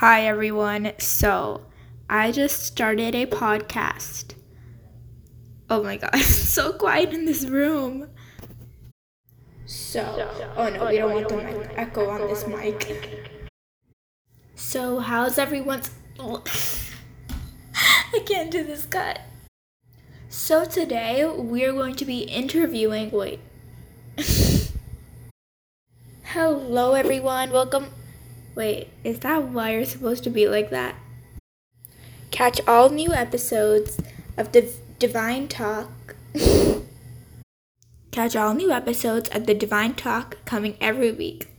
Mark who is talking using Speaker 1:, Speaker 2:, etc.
Speaker 1: Hi, everyone. So, I just started a podcast. Oh my god, it's so quiet in this room. So, oh no, we don't want the mic echo on this mic. So, how's everyone's. Oh, I can't do this cut. So, today we're going to be interviewing. Wait. Hello, everyone. Welcome. Wait, is that why you're supposed to be like that? Catch all new episodes of the Divine Talk. Catch all new episodes of the Divine Talk coming every week.